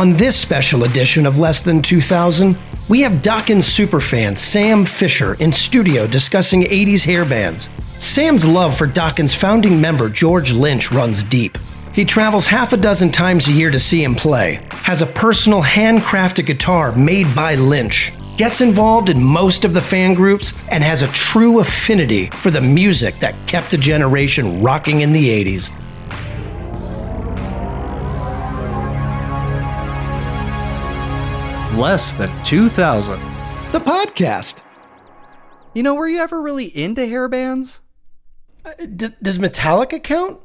On this special edition of Less Than 2000, we have Dokken superfan Sam Fisher in studio discussing 80s hair bands. Sam's love for Dokken founding member George Lynch runs deep. He travels half a dozen times a year to see him play, has a personal handcrafted guitar made by Lynch, gets involved in most of the fan groups, and has a true affinity for the music that kept a generation rocking in the 80s. Less than 2000. The podcast. You know, were you ever really into hair bands? D- does Metallica count?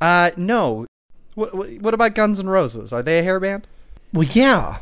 Uh, no. What, what, what about Guns N' Roses? Are they a hair band? Well, yeah.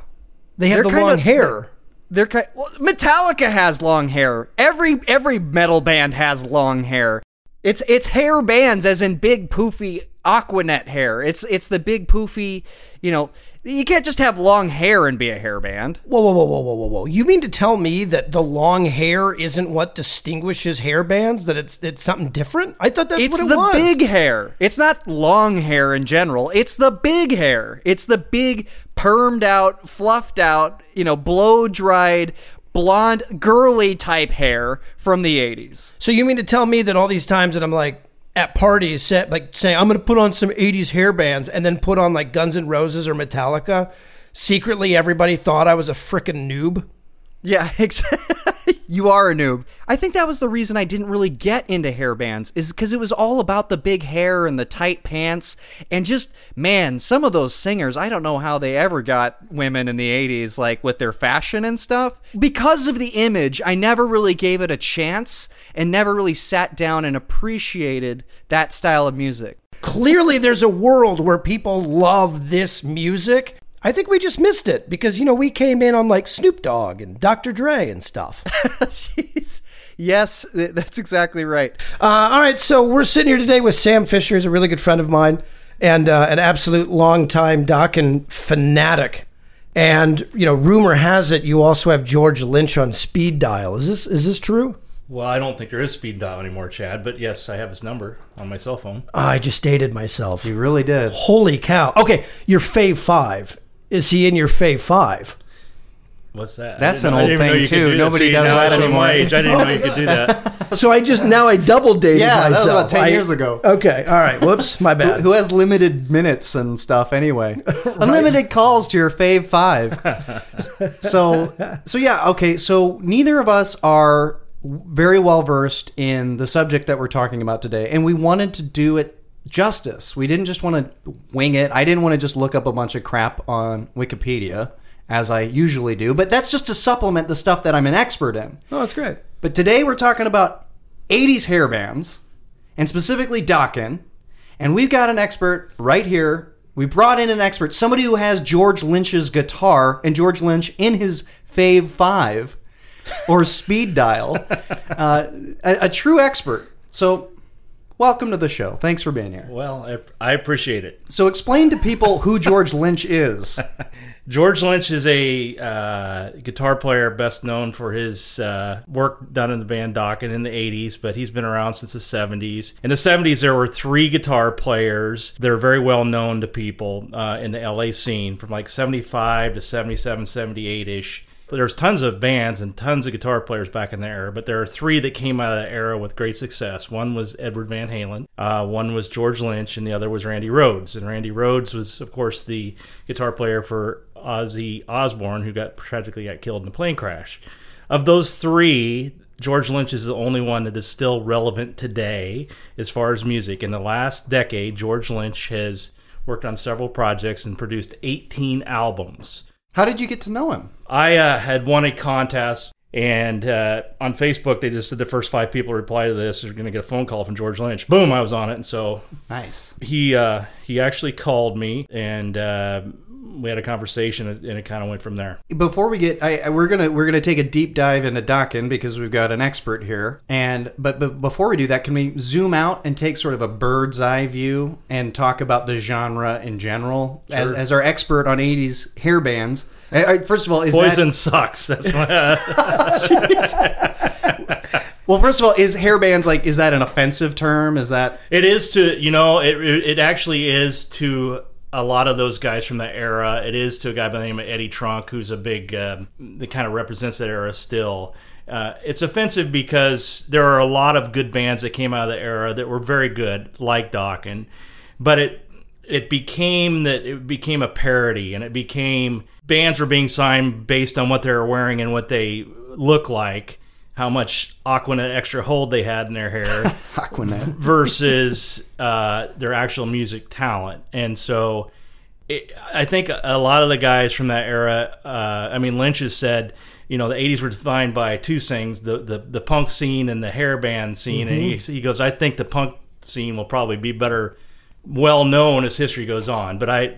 They have They're the long hair. They're kind. Well, Metallica has long hair. Every every metal band has long hair. It's it's hair bands, as in big poofy Aquanet hair. It's it's the big poofy. You know, you can't just have long hair and be a hair band. Whoa, whoa, whoa, whoa, whoa, whoa, whoa! You mean to tell me that the long hair isn't what distinguishes hair bands? That it's it's something different? I thought that's it's what it was. It's the big hair. It's not long hair in general. It's the big hair. It's the big permed out, fluffed out, you know, blow dried, blonde, girly type hair from the 80s. So you mean to tell me that all these times that I'm like at parties, set like saying I'm going to put on some '80s hair bands and then put on like Guns N' Roses or Metallica, secretly everybody thought I was a frickin' noob. Yeah, exactly. you are a noob. I think that was the reason I didn't really get into hair bands is because it was all about the big hair and the tight pants and just man, some of those singers, I don't know how they ever got women in the 80s like with their fashion and stuff. Because of the image, I never really gave it a chance and never really sat down and appreciated that style of music. Clearly, there's a world where people love this music. I think we just missed it because you know we came in on like Snoop Dogg and Dr. Dre and stuff. Jeez. Yes, that's exactly right. Uh, all right, so we're sitting here today with Sam Fisher, who's a really good friend of mine and uh, an absolute longtime and fanatic. And you know, rumor has it you also have George Lynch on speed dial. Is this is this true? Well, I don't think there is speed dial anymore, Chad. But yes, I have his number on my cell phone. I just dated myself. You really did. Holy cow! Okay, your fave five. Is he in your fave five? What's that? That's an old thing, too. do Nobody See, does now that anymore. My age. I didn't know you could do that. So I just now I double dated Yeah, that was myself. about 10 I- years ago. Okay, all right. Whoops, my bad. Who has limited minutes and stuff anyway? Unlimited calls to your fave five. so, so yeah, okay. So neither of us are very well versed in the subject that we're talking about today, and we wanted to do it justice. We didn't just want to wing it. I didn't want to just look up a bunch of crap on Wikipedia as I usually do, but that's just to supplement the stuff that I'm an expert in. oh, that's great. But today we're talking about 80s hair bands, and specifically Dokken. And we've got an expert right here. We brought in an expert, somebody who has George Lynch's guitar and George Lynch in his Fave 5 or speed dial. Uh, a, a true expert. So, welcome to the show. Thanks for being here. Well, I, I appreciate it. So, explain to people who George Lynch is. George Lynch is a uh, guitar player best known for his uh, work done in the band Dokken in the 80s, but he's been around since the 70s. In the 70s, there were three guitar players. They're very well known to people uh, in the LA scene from like 75 to 77, 78 ish. But there's tons of bands and tons of guitar players back in the era, but there are three that came out of the era with great success. One was Edward Van Halen, uh, one was George Lynch, and the other was Randy Rhoads. And Randy Rhoads was, of course, the guitar player for Ozzy Osbourne, who got tragically got killed in a plane crash. Of those three, George Lynch is the only one that is still relevant today as far as music. In the last decade, George Lynch has worked on several projects and produced 18 albums. How did you get to know him? I uh, had won a contest, and uh, on Facebook they just said the first five people to reply to this are going to get a phone call from George Lynch. Boom, I was on it, and so Nice. he uh, he actually called me, and uh, we had a conversation, and it kind of went from there. before we get I, I- we're gonna we're gonna take a deep dive into Dokken because we've got an expert here and but, but before we do that can we zoom out and take sort of a bird's eye view and talk about the genre in general as, as our expert on 80s hair bands first of all is Poison sucks. That's what, that well first of all is hair bands like is that an offensive term is that it is to you know it it actually is to a lot of those guys from that era. It is to a guy by the name of Eddie Trunk, who's a big, uh, that kind of represents that era still. Uh, it's offensive because there are a lot of good bands that came out of the era that were very good, like Dokken, but it it became that it became a parody, and it became bands were being signed based on what they were wearing and what they look like, how much Aquanet extra hold they had in their hair, Aquanet. versus uh, their actual music talent, and so. It, I think a lot of the guys from that era, uh, I mean, Lynch has said, you know, the 80s were defined by two things the, the, the punk scene and the hair band scene. And he, he goes, I think the punk scene will probably be better, well known as history goes on. But I,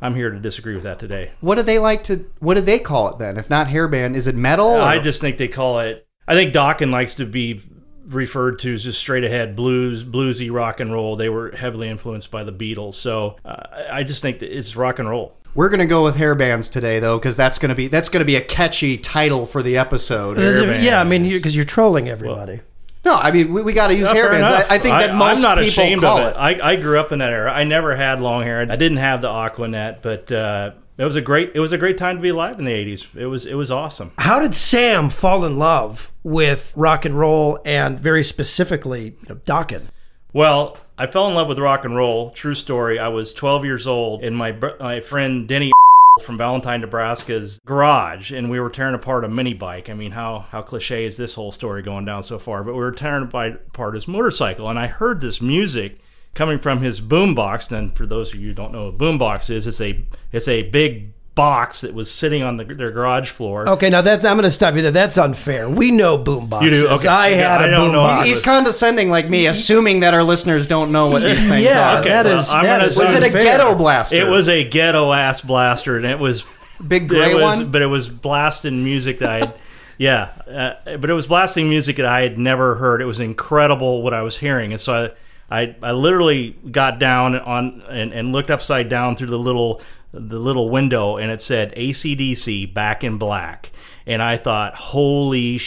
I'm here to disagree with that today. What do they like to? What do they call it then? If not hairband, is it metal? or- I just think they call it. I think Dokken likes to be referred to as just straight ahead blues, bluesy rock and roll. They were heavily influenced by the Beatles, so uh, I just think that it's rock and roll. We're gonna go with hair bands today, though, because that's gonna be that's gonna be a catchy title for the episode. Yeah, I mean, because you're trolling everybody. No, I mean we, we got to use Yeah, fair hairbands. enough. I, I think that most I'm not people ashamed call of it. it. I, I grew up in that era. I never had long hair. I didn't have the Aquanet, but uh, it was a great it was a great time to be alive in the 80s. It was it was awesome. How did Sam fall in love with rock and roll and very specifically you know, Dokken? Well, I fell in love with rock and roll. True story. I was 12 years old, and my my friend Denny from Valentine, Nebraska's garage, and we were tearing apart a mini bike. I mean, how how cliche is this whole story going down so far? But we were tearing apart his motorcycle, and I heard this music coming from his boombox. And for those of you who don't know what a boombox is, it's a it's a big box that was sitting on the, their garage floor. Okay, now that I'm going to stop you there. That's unfair. We know boomboxes. You do? Okay. I Yeah, had I a don't boombox. He's condescending like me, assuming that our listeners don't know what these things yeah, are. that well, is I'm that gonna say- Was it a ghetto blaster? It was a ghetto ass blaster, and it was big gray was, one. but it was blasting music that I, had, yeah, uh, but it was blasting music that I had never heard. It was incredible what I was hearing, and so I, I, I literally got down on and, and looked upside down through the little the little window, and it said ACDC Back in Black, and I thought, holy.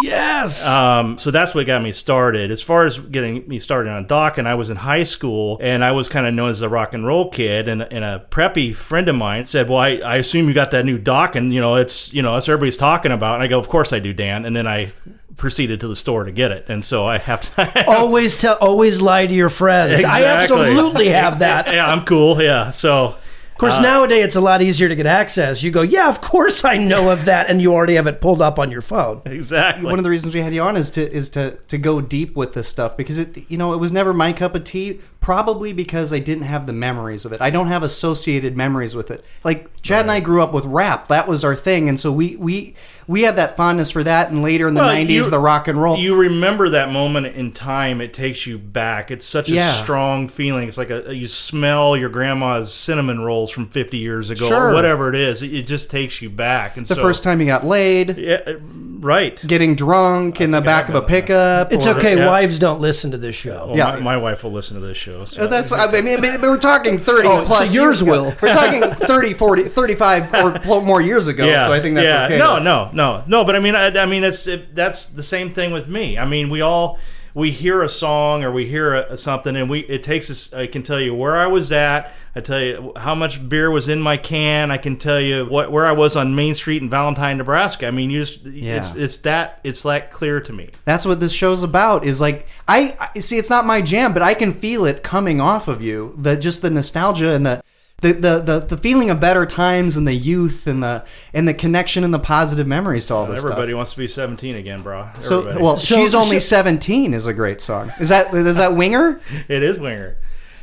Yes. Um, so that's what got me started. As far as getting me started on Dokken I was in high school, and I was kind of known as a rock and roll kid. And, and a preppy friend of mine said, "Well, I, I assume you got that new Dokken you know it's you know that's what everybody's talking about." And I go, "Of course I do, Dan." And then I proceeded to the store to get it, and so I have to. always tell, always lie to your friends. I absolutely have that. Yeah, I'm cool. Yeah, so Of course, uh, nowadays it's a lot easier to get access. You go, yeah, of course I know of that, and you already have it pulled up on your phone. exactly. one of the reasons we had you on is to is to to go deep with this stuff because it you know it was never my cup of tea probably because I didn't have the memories of it. I don't have associated memories with it. Like Chad and I grew up with rap. That was our thing and so we we we had that fondness for that and later in the Well, 90s you- the rock and roll. You remember that moment in time. It takes you back. It's such a Yeah. strong feeling. It's like a, you smell your grandma's cinnamon rolls from 50 years ago Sure. or whatever it is. It, it just takes you back. And the so, first time you got laid, yeah, uh, right. getting drunk in the back of a got that. pickup. It's or- okay. Yeah. Wives don't listen to this show. Well, Yeah. my, my wife will listen to this show. So. That's I mean but we're talking 30 Oh, plus so yours years will. We're talking 30 40 35 or more years ago so I think that's yeah. okay. No, no, no, no. But I mean, I, I mean, it's it, that's the same thing with me. I mean, we all we hear a song or we hear a, something, and we it takes us. I can tell you where I was at. I tell you how much beer was in my can. I can tell you what where I was on Main Street in Valentine, Nebraska. I mean, you just it's it's that it's that clear to me. That's what this show's about. Is like I, I see. It's not my jam, but I can feel it coming off of you. The just the nostalgia and the. The, the, the, the feeling of better times and the youth and the and the connection and the positive memories to all this Everybody stuff. wants to be 17 again, bro. So well, So- she's only so- seventeen is a great song. Is that is that Winger? it is Winger.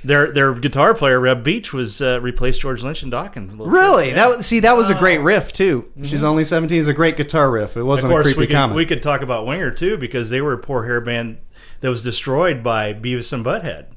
Their their guitar player Reb Beach was uh, replaced George Lynch and Dokken. a little bit. Really? That was- see that was a great riff too. She's only seventeen is a great guitar riff. It wasn't a course, creepy we could, comment. we could talk about Winger too because they were a poor hair band that was destroyed by Beavis and Butthead.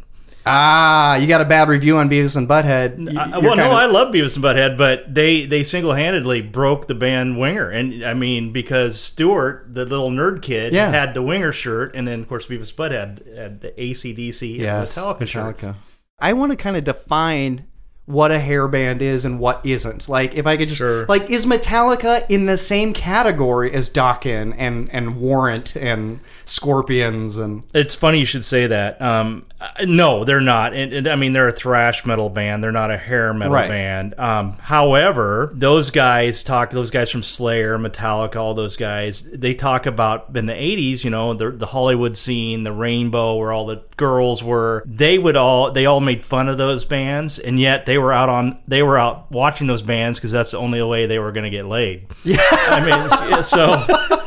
Ah, you got a bad review on Beavis and Butthead. You- I, well, no, kinda- I love Beavis and Butthead, but they they single handedly broke the band Winger, and I mean because Stewart, the little nerd kid, Yeah. had the Winger shirt, and then of course Beavis and Butthead had the ACDC Yes, and Metallica, shirt. Metallica. I want to kind of define what a hair band is and what isn't. Like if I could just Sure. like is Metallica in the same category as Dokken and and Warrant and Scorpions and It's funny you should say that. Um, uh, no, they're not. And, and, I mean, they're a thrash metal band. They're not a hair metal Right. band. Um, however, those guys talk. Those guys from Slayer, Metallica, all those guys. They talk about in the '80s. You know, the, the Hollywood scene, the Rainbow, where all the girls were. They would all. They all made fun of those bands, and yet they were out on. They were out watching those bands because that's the only way they were going to get laid. Yeah, I mean, it's- so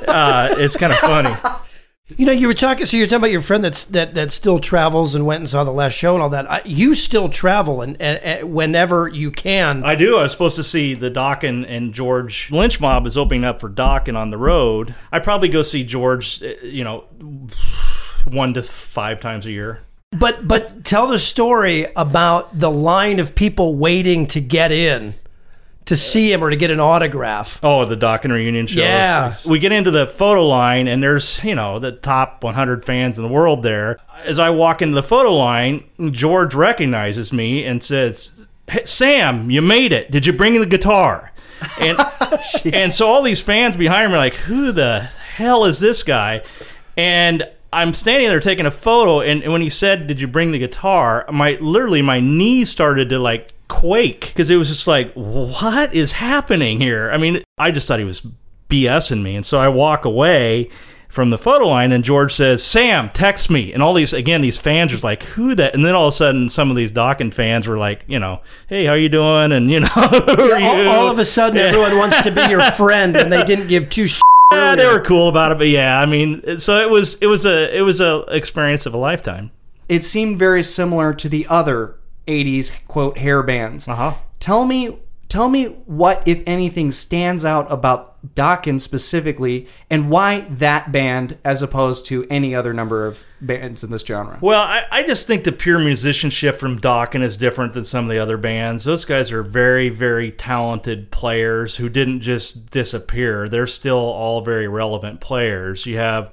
uh, it's kind of funny. You know, you were talking. So you're talking about your friend that's that that still travels and went and saw the last show and all that. I, you still travel and, and, and whenever you can. I do. I was supposed to see the Dokken, and George Lynch Mob is opening up for Dokken on the road. I probably go see George, uh, you know, one to five times a year. But but tell the story about the line of people waiting to get in to see him or to get an autograph. Oh, the Dokken reunion shows. Yeah. We get into the photo line, and there's you know the top 100 fans in the world there. As I walk into the photo line, George recognizes me and says, hey, "Sam, you made it. Did you bring the guitar?" And and so all these fans behind me are like, "Who the hell is this guy?" And I'm standing there taking a photo, and, and when he said, "Did you bring the guitar?" My literally my knees started to like quake because it was just like, "What is happening here?" I mean, I just thought he was BSing me, and so I walk away from the photo line, and George says, "Sam, text me." And all these again, these fans are like, "Who that?" And then all of a sudden, some of these Dokken fans were like, "You know, hey, how you doing?" And you know, are All, you? all of a sudden, everyone wants to be your friend, and they didn't give two. Sh- Yeah, they were cool about it, but yeah, I mean, so it was it was a it was a experience of a lifetime. it seemed very similar to the other 80s quote hair bands. Uh-huh. Tell me tell me what if anything stands out about Dokken specifically and why that band as opposed to any other number of bands in this genre. Well, I, I just think the pure musicianship from Dokken is different than some of the other bands. Those guys are very, very talented players who didn't just disappear. They're still all very relevant players. You have,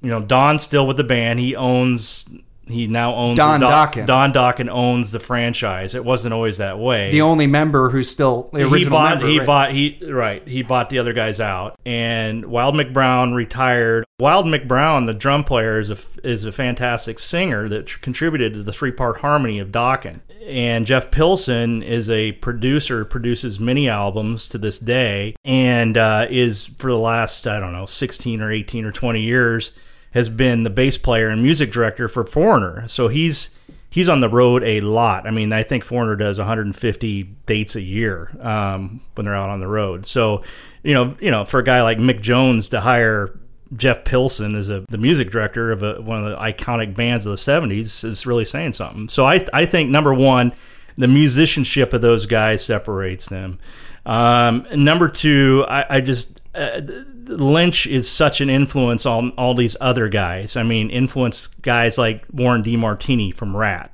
you know, Don's still with the band. He owns. He now owns Don Doc- Dokken. Don Dokken owns the franchise. It wasn't always that way. The only member who's still the original he bought member. he right? bought he right he bought the other guys out and Wild Mick Brown retired. Wild Mick Brown, the drum player, is a is a fantastic singer that tr- contributed to the three part harmony of Dokken. And Jeff Pilson is a producer, produces many albums to this day, and uh, is for the last I don't know sixteen or eighteen or twenty years has been the bass player and music director for Foreigner. So he's he's on the road a lot. I mean, I think Foreigner does 150 dates a year um, when they're out on the road. So, you know, you know, for a guy like Mick Jones to hire Jeff Pilson as a, the music director of a, one of the iconic bands of the 70s is really saying something. So I, I think number one, the musicianship of those guys separates them. Um, number two, I, I just uh, Lynch is such an influence on all these other guys. I mean, influence guys like Warren DeMartini from Ratt.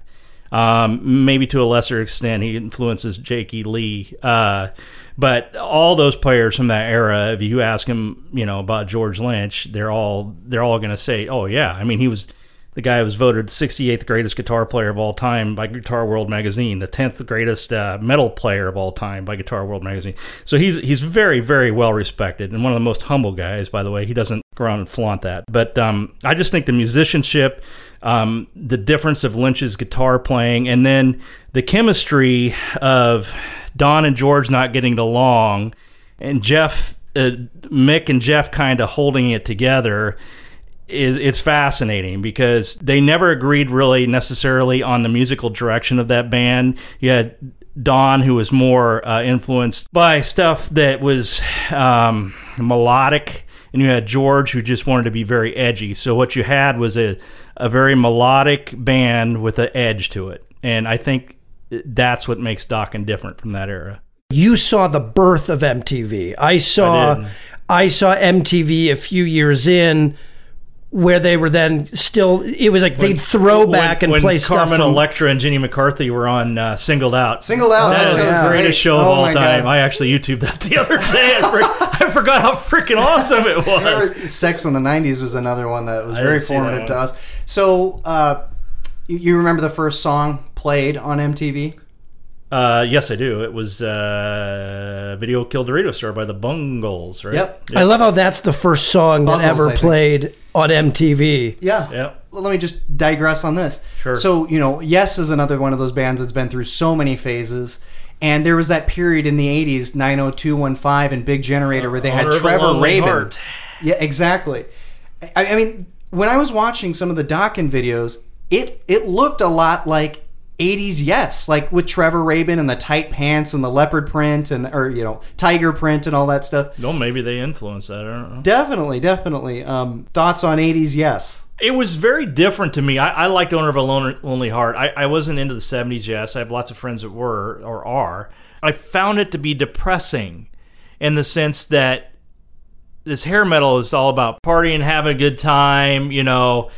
Um, maybe to a lesser extent, he influences Jakey Lee. Uh, but all those players from that era, if you ask them, you know, about George Lynch, they're all they're all going to say, "Oh yeah." I mean, he was the guy was voted 68th greatest guitar player of all time by Guitar World magazine, the 10th greatest uh, metal player of all time by Guitar World magazine. So he's he's very very well respected and one of the most humble guys. By the way, he doesn't go around and flaunt that. But um, I just think the musicianship, um, the difference of Lynch's guitar playing, and then the chemistry of Don and George not getting along, and Jeff, uh, Mick and Jeff kind of holding it together is it's fascinating because they never agreed really necessarily on the musical direction of that band. You had Don, who was more uh, influenced by stuff that was um, melodic, and you had George, who just wanted to be very edgy. So what you had was a a very melodic band with an edge to it, and I think that's what makes Dokken different from that era. You saw the birth of MTV. I I saw did. I, saw MTV a few years in where they were then still it was like they'd throw back when, and when play stuff Carmen from, Electra and Jenny McCarthy were on uh, Singled Out. Singled Out, That that is show was the greatest great. show of Oh all time. God. I actually YouTubed that the other day. I, for- I forgot how freaking awesome it was. Sex in the 90s was another one that was I very didn't see that formative to us. So, uh, you, you remember the first song played on MTV? Uh, yes, I do. It was uh, "Video Killed the Radio Star" by the Buggles, right? Yep. I love how that's the first song that Buggles, I ever think. played on MTV. Yeah. Yeah. Well, let me just digress on this. Sure. So, you know, Yes is another one of those bands that's been through so many phases. And there was that period in the 80s, 90215 and Big Generator, where they had Owner Trevor Lonely Rabin. Heart. Yeah, exactly. I, I mean, when I was watching some of the Dokken videos, it it looked a lot like 80s Yes, like with Trevor Rabin and the tight pants and the leopard print and or you know tiger print and all that stuff. No, maybe they influenced that. I don't know. Definitely, definitely. Um, thoughts on 80s Yes? It was very different to me. I, I liked Owner of a Lonely Heart. I, I wasn't into the 70s Yes. I have lots of friends that were or are. I found it to be depressing in the sense that this hair metal is all about partying, having a good time, you know,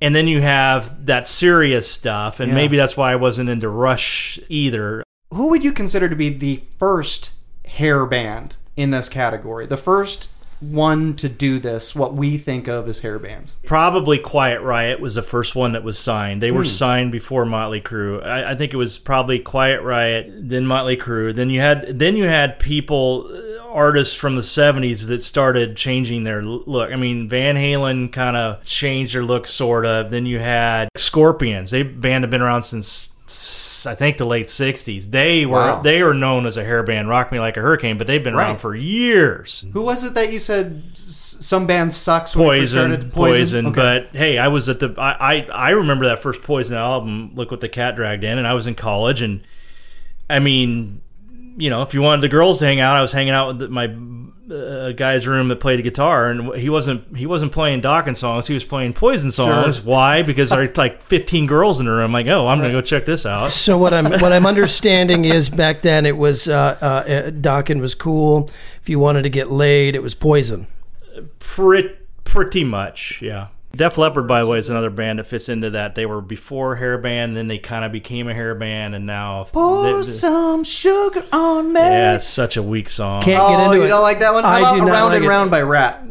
and then you have that serious stuff. And Yeah. maybe that's why I wasn't into Rush either. who would you consider to be the first hair band in this category? The first one to do this, what we think of as hair bands. Probably Quiet Riot was the first one that was signed. They were Hmm. signed before Motley Crue. I, I think it was probably Quiet Riot, then Motley Crue. Then you had then you had people, uh, artists from the '70s that started changing their look. I mean, Van Halen kind of changed their look, sort of. Then you had Scorpions. They band have been around since. I think the late '60s. They were Wow. they were known as a hair band, Rock Me Like a Hurricane, but they've been around for years. Who was it that you said some band sucks first Poison, poison. Okay. But hey, I was at the. I, I I remember that first Poison album. Look what the cat dragged in, and I was in college, and I mean, you know, if you wanted the girls to hang out, I was hanging out with my uh, guy's room that played the guitar, and he wasn't he wasn't playing Dokken songs. He was playing Poison songs. Sure. Why? Because there's like 15 girls in the room. I'm like, oh, I'm gonna go check this out. So what I'm what I'm understanding is back then it was uh, uh, Dokken was cool. If you wanted to get laid, it was poison. Pretty pretty much, yeah. Def Leppard, by the way, is another band that fits into that. They were before hair band, then they kind of became a hair band, and now Pour they- they- some sugar on me. Yeah, it's such a weak song. Can't Oh, get into you it. don't like that one? How I about do not Around like and it. Round by Ratt?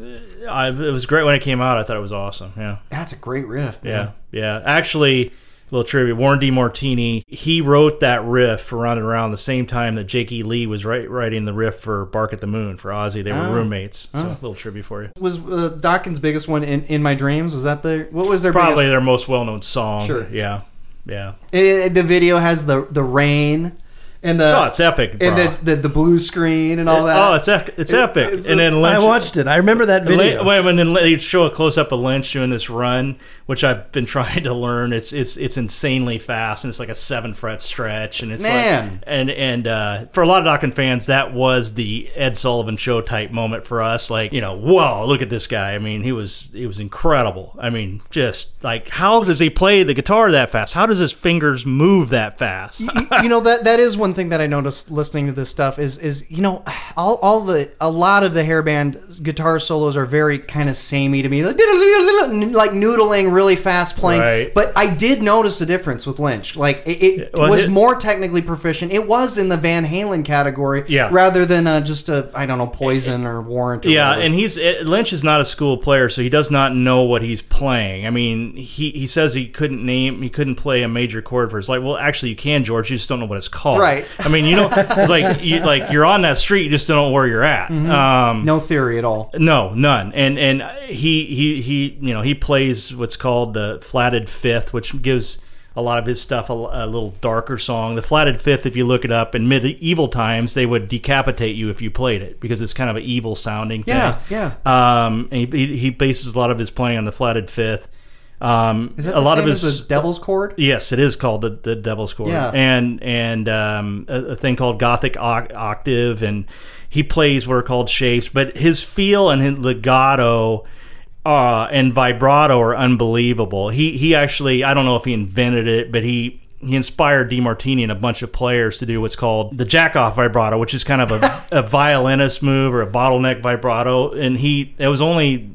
I, it was great when it came out. I thought it was awesome. Yeah, That's a great riff. man. yeah, yeah. Actually, a little trivia: Warren DeMartini he wrote that riff for Round and Round the same time that Jake E. Lee was write, writing the riff for Bark at the Moon for Ozzy. They were Oh. roommates. So, a little trivia for you. Was uh, Dokken's biggest one in, in My Dreams? Was that the what was their Probably biggest? their most well-known song. Sure. Yeah, yeah. It- the video has the the rain and the Oh, it's epic, bro. and the, the the blue screen and all that. oh, it's ec- it's epic. it's and a- then Lynch, I watched it. I remember that video. When, when then they'd show a close up of Lynch doing this run, which I've been trying to learn. It's it's it's insanely fast, and it's like a seven fret stretch, and it's Man. like, and and uh, for a lot of Dokken fans, that was the Ed Sullivan Show type moment for us. Like you know, whoa, look at this guy. I mean, he was he was incredible. I mean, just like how does he play the guitar that fast? How does his fingers move that fast? you, you know that that is one thing that I noticed listening to this stuff is is you know all all the a lot of the hairband guitar solos are very kind of samey to me like, like noodling really fast playing Right. but I did notice a difference with Lynch like it, it Well, was it- more technically proficient it was in the Van Halen category Yeah. rather than uh, just a I don't know Poison or Warrant or Yeah, whatever. and he's eh, Lynch is not a school player, so he does not know what he's playing. I mean, he, he says he couldn't name, he couldn't play a major chord for. It's like, well, actually, you can, George. You just don't know what it's called. Right. I mean, you know, like you, like you're on that street, you just don't know where you're at. Um, no theory at all no, none. And and he he he you know he plays what's called the flatted fifth, which gives a lot of his stuff a, a little darker song. The flatted fifth, if you look it up in medieval times, they would decapitate you if you played it because it's kind of an evil sounding thing. Yeah, yeah. Um, he he bases a lot of his playing on the flatted fifth. Um, is that a lot of his the Devil's Chord Yes, it is called the, the Devil's Chord. Yeah. And and um, a, a thing called Gothic oc- Octave, and he plays what are called shapes. But his feel and his legato uh, and vibrato are unbelievable. He he actually I don't know if he invented it, but he he inspired DeMartini and a bunch of players to do what's called the jack off vibrato, which is kind of a, a violinist move or a bottleneck vibrato. And he it was only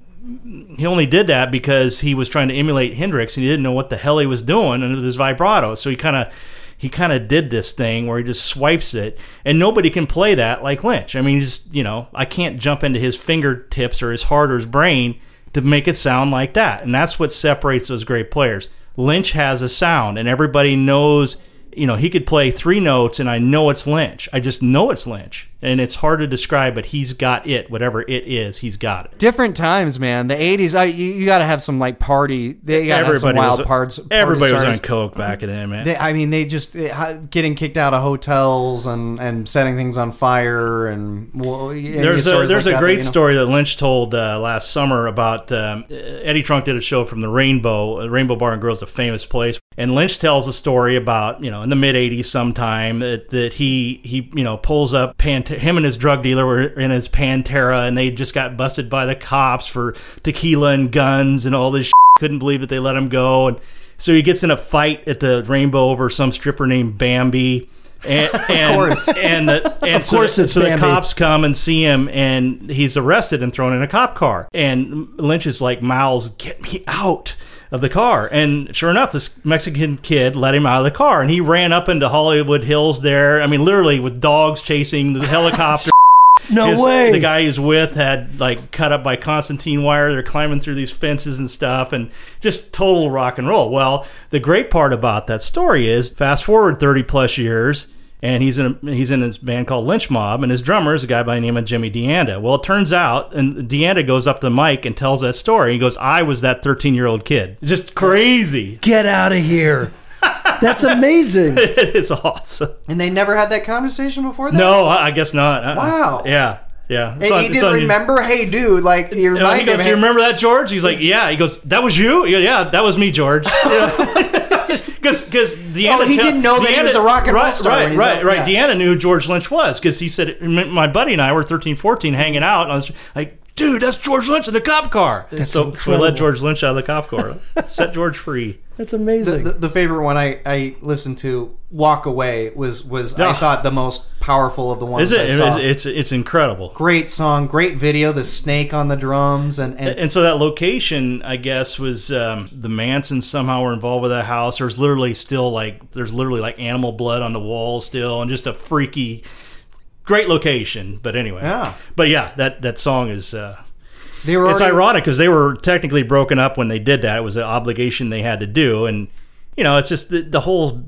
he only did that because he was trying to emulate Hendrix and he didn't know what the hell he was doing with his vibrato. So he kind of he kind of did this thing where he just swipes it, and nobody can play that like Lynch. I mean, just you know, I can't jump into his fingertips or his heart or his brain to make it sound like that, and that's what separates those great players. Lynch has a sound, and everybody knows you know, he could play three notes and I know it's Lynch. I just know it's Lynch. And it's hard to describe, but he's got it. Whatever it is, he's got it. Different times, man. The '80s, I, you, you got to have some like party. They got some wild was, parts. party everybody was on coke back in then, man. They, I mean, they just they, getting kicked out of hotels and, and setting things on fire and well, There's a there's like a great that, you know? story that Lynch told uh, last summer about um, Eddie Trunk did a show from the Rainbow uh, Rainbow Bar and Grill is a famous place, and Lynch tells a story about you know in the mid '80s sometime that, that he he you know pulls up Pant- him and his drug dealer were in his Pantera and they just got busted by the cops for tequila and guns and all this. Shit. Couldn't believe that they let him go and. So he gets in a fight at the Rainbow over some stripper named Bambi. And, and, course. and the, and Of so course the, it's so the cops come and see him and he's arrested and thrown in a cop car and lynch is like miles get me out of the car and sure enough this mexican kid let him out of the car and he ran up into hollywood hills there i mean literally with dogs chasing the helicopter No his- way. The guy he's with had like cut up by concertina wire. They're climbing through these fences and stuff, and just total rock and roll. Well, the great part about that story is, fast forward thirty plus years, and he's in a, he's in this band called Lynch Mob, and his drummer is a guy by the name of Jimmy D'Anda. Well, it turns out, and D'Anda goes up the mic and tells that story. He goes, "I was that thirteen year old kid." It's just crazy. Get out of here. That's amazing. it's awesome. And they never had that conversation before that. No, I I guess not. Uh-uh. Wow. Yeah. Yeah. It's Hey, on- he didn't on- remember. Hey, dude, like you You know, he remind goes, him. "You remember that, George?" He's like, "Yeah." He goes, "That was you?" Goes, yeah, that was me, George. Because because D'Anda, Oh, he didn't know that he was a rock and roll right, star Right, right, out- right. yeah. D'Anda knew who George Lynch was because he said my buddy and I were 13, 14 hanging out. And I was like, dude, that's George Lynch in the cop car. so, so we let George Lynch out of the cop car, set George free. That's amazing. the, the favorite one I, I listened to, "Walk Away," was was I Ah. thought the most powerful of the ones Is it? I saw. It's it's incredible. great song, great video. The snake on the drums and, and And so that location, I guess, was um, the Mansons somehow were involved with that house. There's literally still like there's literally like animal blood on the wall still, and just a freaky, great location. But anyway, Yeah. But yeah, that that song is. Uh, they were it's already- ironic because they were technically broken up when they did that. It was an obligation they had to do, and you know, it's just the, the whole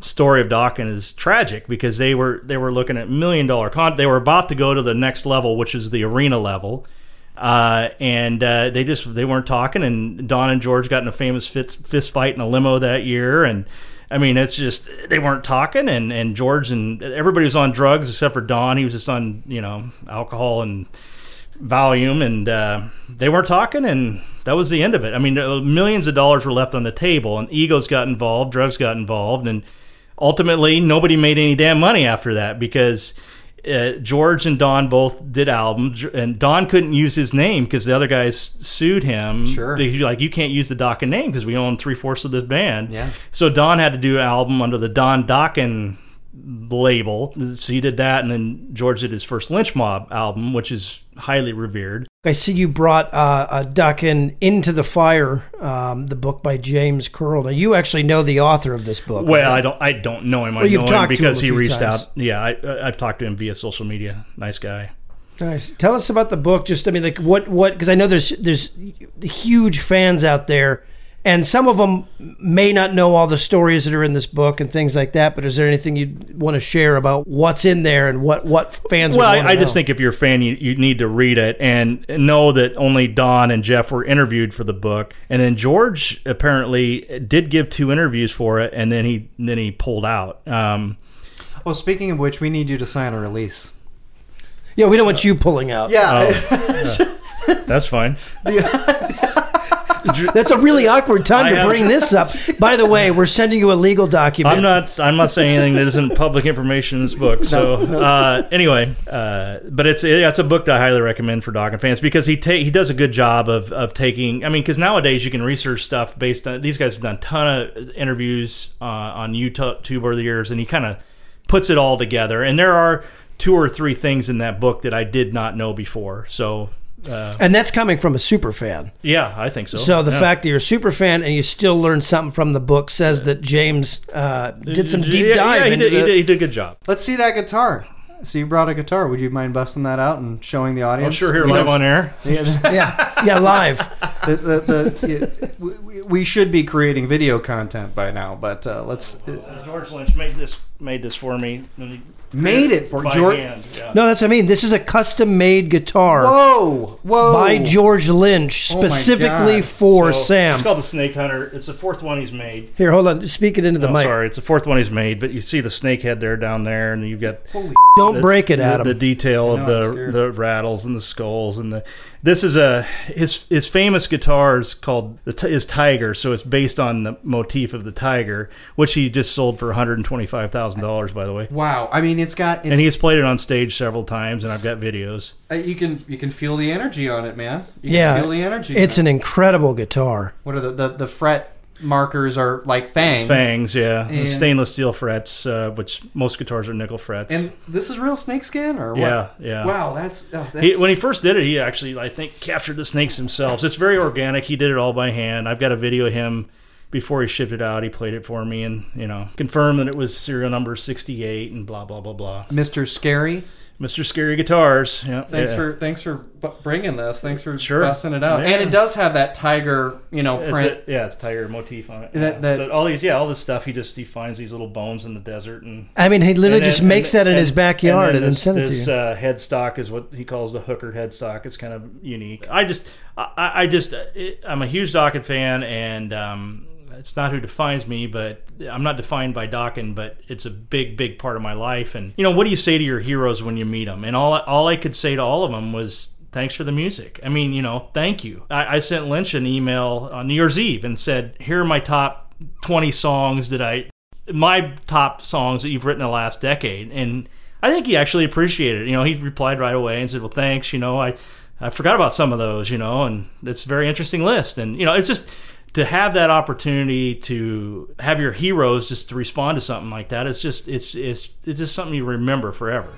story of Dokken is tragic because they were they were looking at million dollar con. They were about to go to the next level, which is the arena level. Uh, and uh, they just they weren't talking, and Don and George got in a famous fist, fist fight in a limo that year, and I mean it's just they weren't talking, and, and George and everybody was on drugs except for Don. He was just on you know alcohol and volume and uh, they weren't talking and that was the end of it i mean uh, millions of dollars were left on the table and egos got involved drugs got involved and ultimately nobody made any damn money after that because uh, george and don both did albums and don couldn't use his name because the other guys sued him Sure. They- like you can't use the Dokken name because we own three-fourths of this band Yeah. so don had to do an album under the don Dokken label so he did that and then george did his first lynch mob album which is highly revered I see you brought uh, a Dokken into the fire, um, the book by James Curl. Now you actually know the author of this book. well right? i don't i don't know him i Well, you've know him because him he reached times. out yeah I, I- i've talked to him via social media nice guy Nice. Tell us about the book. Just I mean, like what what because I know there's there's huge fans out there, and some of them may not know all the stories that are in this book and things like that. But is there anything you want to share about what's in there and what what fans? well would I, wanna I just think if you're a fan you, you need to read it and know that only don and jeff were interviewed for the book and then george apparently did give two interviews for it and then he then he pulled out um, Well, speaking of which, we need you to sign a release. yeah, we don't want you pulling out. Yeah, that's fine That's a really awkward time I to have- bring this up. By the way, we're sending you a legal document. I'm not. I'm not saying anything that isn't public information in this book. So uh, anyway, uh, but it's it's a book that I highly recommend for Dokken fans because he ta- he does a good job of of taking. I mean, because nowadays you can research stuff based on these guys have done a ton of interviews uh, on YouTube over the years, and he kind of puts it all together. And there are two or three things in that book that I did not know before. So. Uh, and that's coming from a super fan. yeah, I think so. So the Yeah. fact that you're a super fan and you still learn something from the book says that James uh, did some deep Yeah, dive yeah, he into did, he did, he did a good job. let's see that guitar. So you brought a guitar. Would you mind busting that out and showing the audience? I'm sure here live on air. Yeah, Yeah, yeah, live. the, the, the, yeah, we, we should be creating video content by now, but uh, let's Uh, George Lynch made this made this for me. And he- made it for by George. hand. Yeah. No, that's what I mean. This is a custom-made guitar Whoa, whoa! by George Lynch, Oh specifically God. for So, Sam. It's called the Snake Hunter. It's the fourth one he's made. Here, hold on. Speak it into the Oh, mic. sorry, it's the fourth one he's made. But you see the snake head there down there, and you've got holy. Don't the- break it, the, Adam. The detail of the the rattles and the skulls and the. This is a his his famous guitar is called the t- is Tiger, so it's based on the motif of the tiger, which he just sold for one hundred and twenty five thousand dollars, by the way. Wow, I mean, it's got. It's, And he's played it on stage several times, and I've got videos. uh, you can you can feel the energy on it, man. You yeah, can feel the energy. It's on an incredible guitar. what are the, the the fret markers are like fangs. Fangs, yeah, and stainless steel frets, uh, which most guitars are nickel frets. And this is real snake skin, or what? yeah, yeah. Wow, that's, oh, that's He, when he first did it, he actually, I think, captured the snakes himself. It's very organic. He did it all by hand. I've got a video of him before he shipped it out. He played it for me and, you know, confirmed that it was serial number 68 and blah, blah, blah, blah. Mr. Scary. Mr. Scary Guitars. Yeah, Thanks yeah. for thanks for bu- bringing this. Thanks for Sure. busting it out. Yeah. And it does have that tiger, you know, print. it- yeah, it's tiger motif on it. That- yeah. that- So all these, yeah, all this stuff. He just he finds these little bones in the desert and I mean, he literally And just then- makes and- that in and- his backyard and then, this, sends it to this, you. Uh, headstock is what he calls the hooker headstock. It's kind of unique. I just, I, I just, I'm a huge Dokken fan, and um, it's not who defines me, but I'm not defined by Dokken, but it's a big, big part of my life. And you know, what do you say to your heroes when you meet them? And all, all I could say to all of them was. Thanks for the music. I mean, you know, thank you. I, I sent Lynch an email on New Year's Eve and said, "Here are my top 20 songs that I my top songs that you've written in the last decade. And I think he actually appreciated it. You know, he replied right away and said, Well, thanks. You know, I, I forgot about some of those, you know, and it's a very interesting list. And, you know, it's just to have that opportunity to have your heroes just to respond to something like that, it's just it's it's it's just something you remember forever.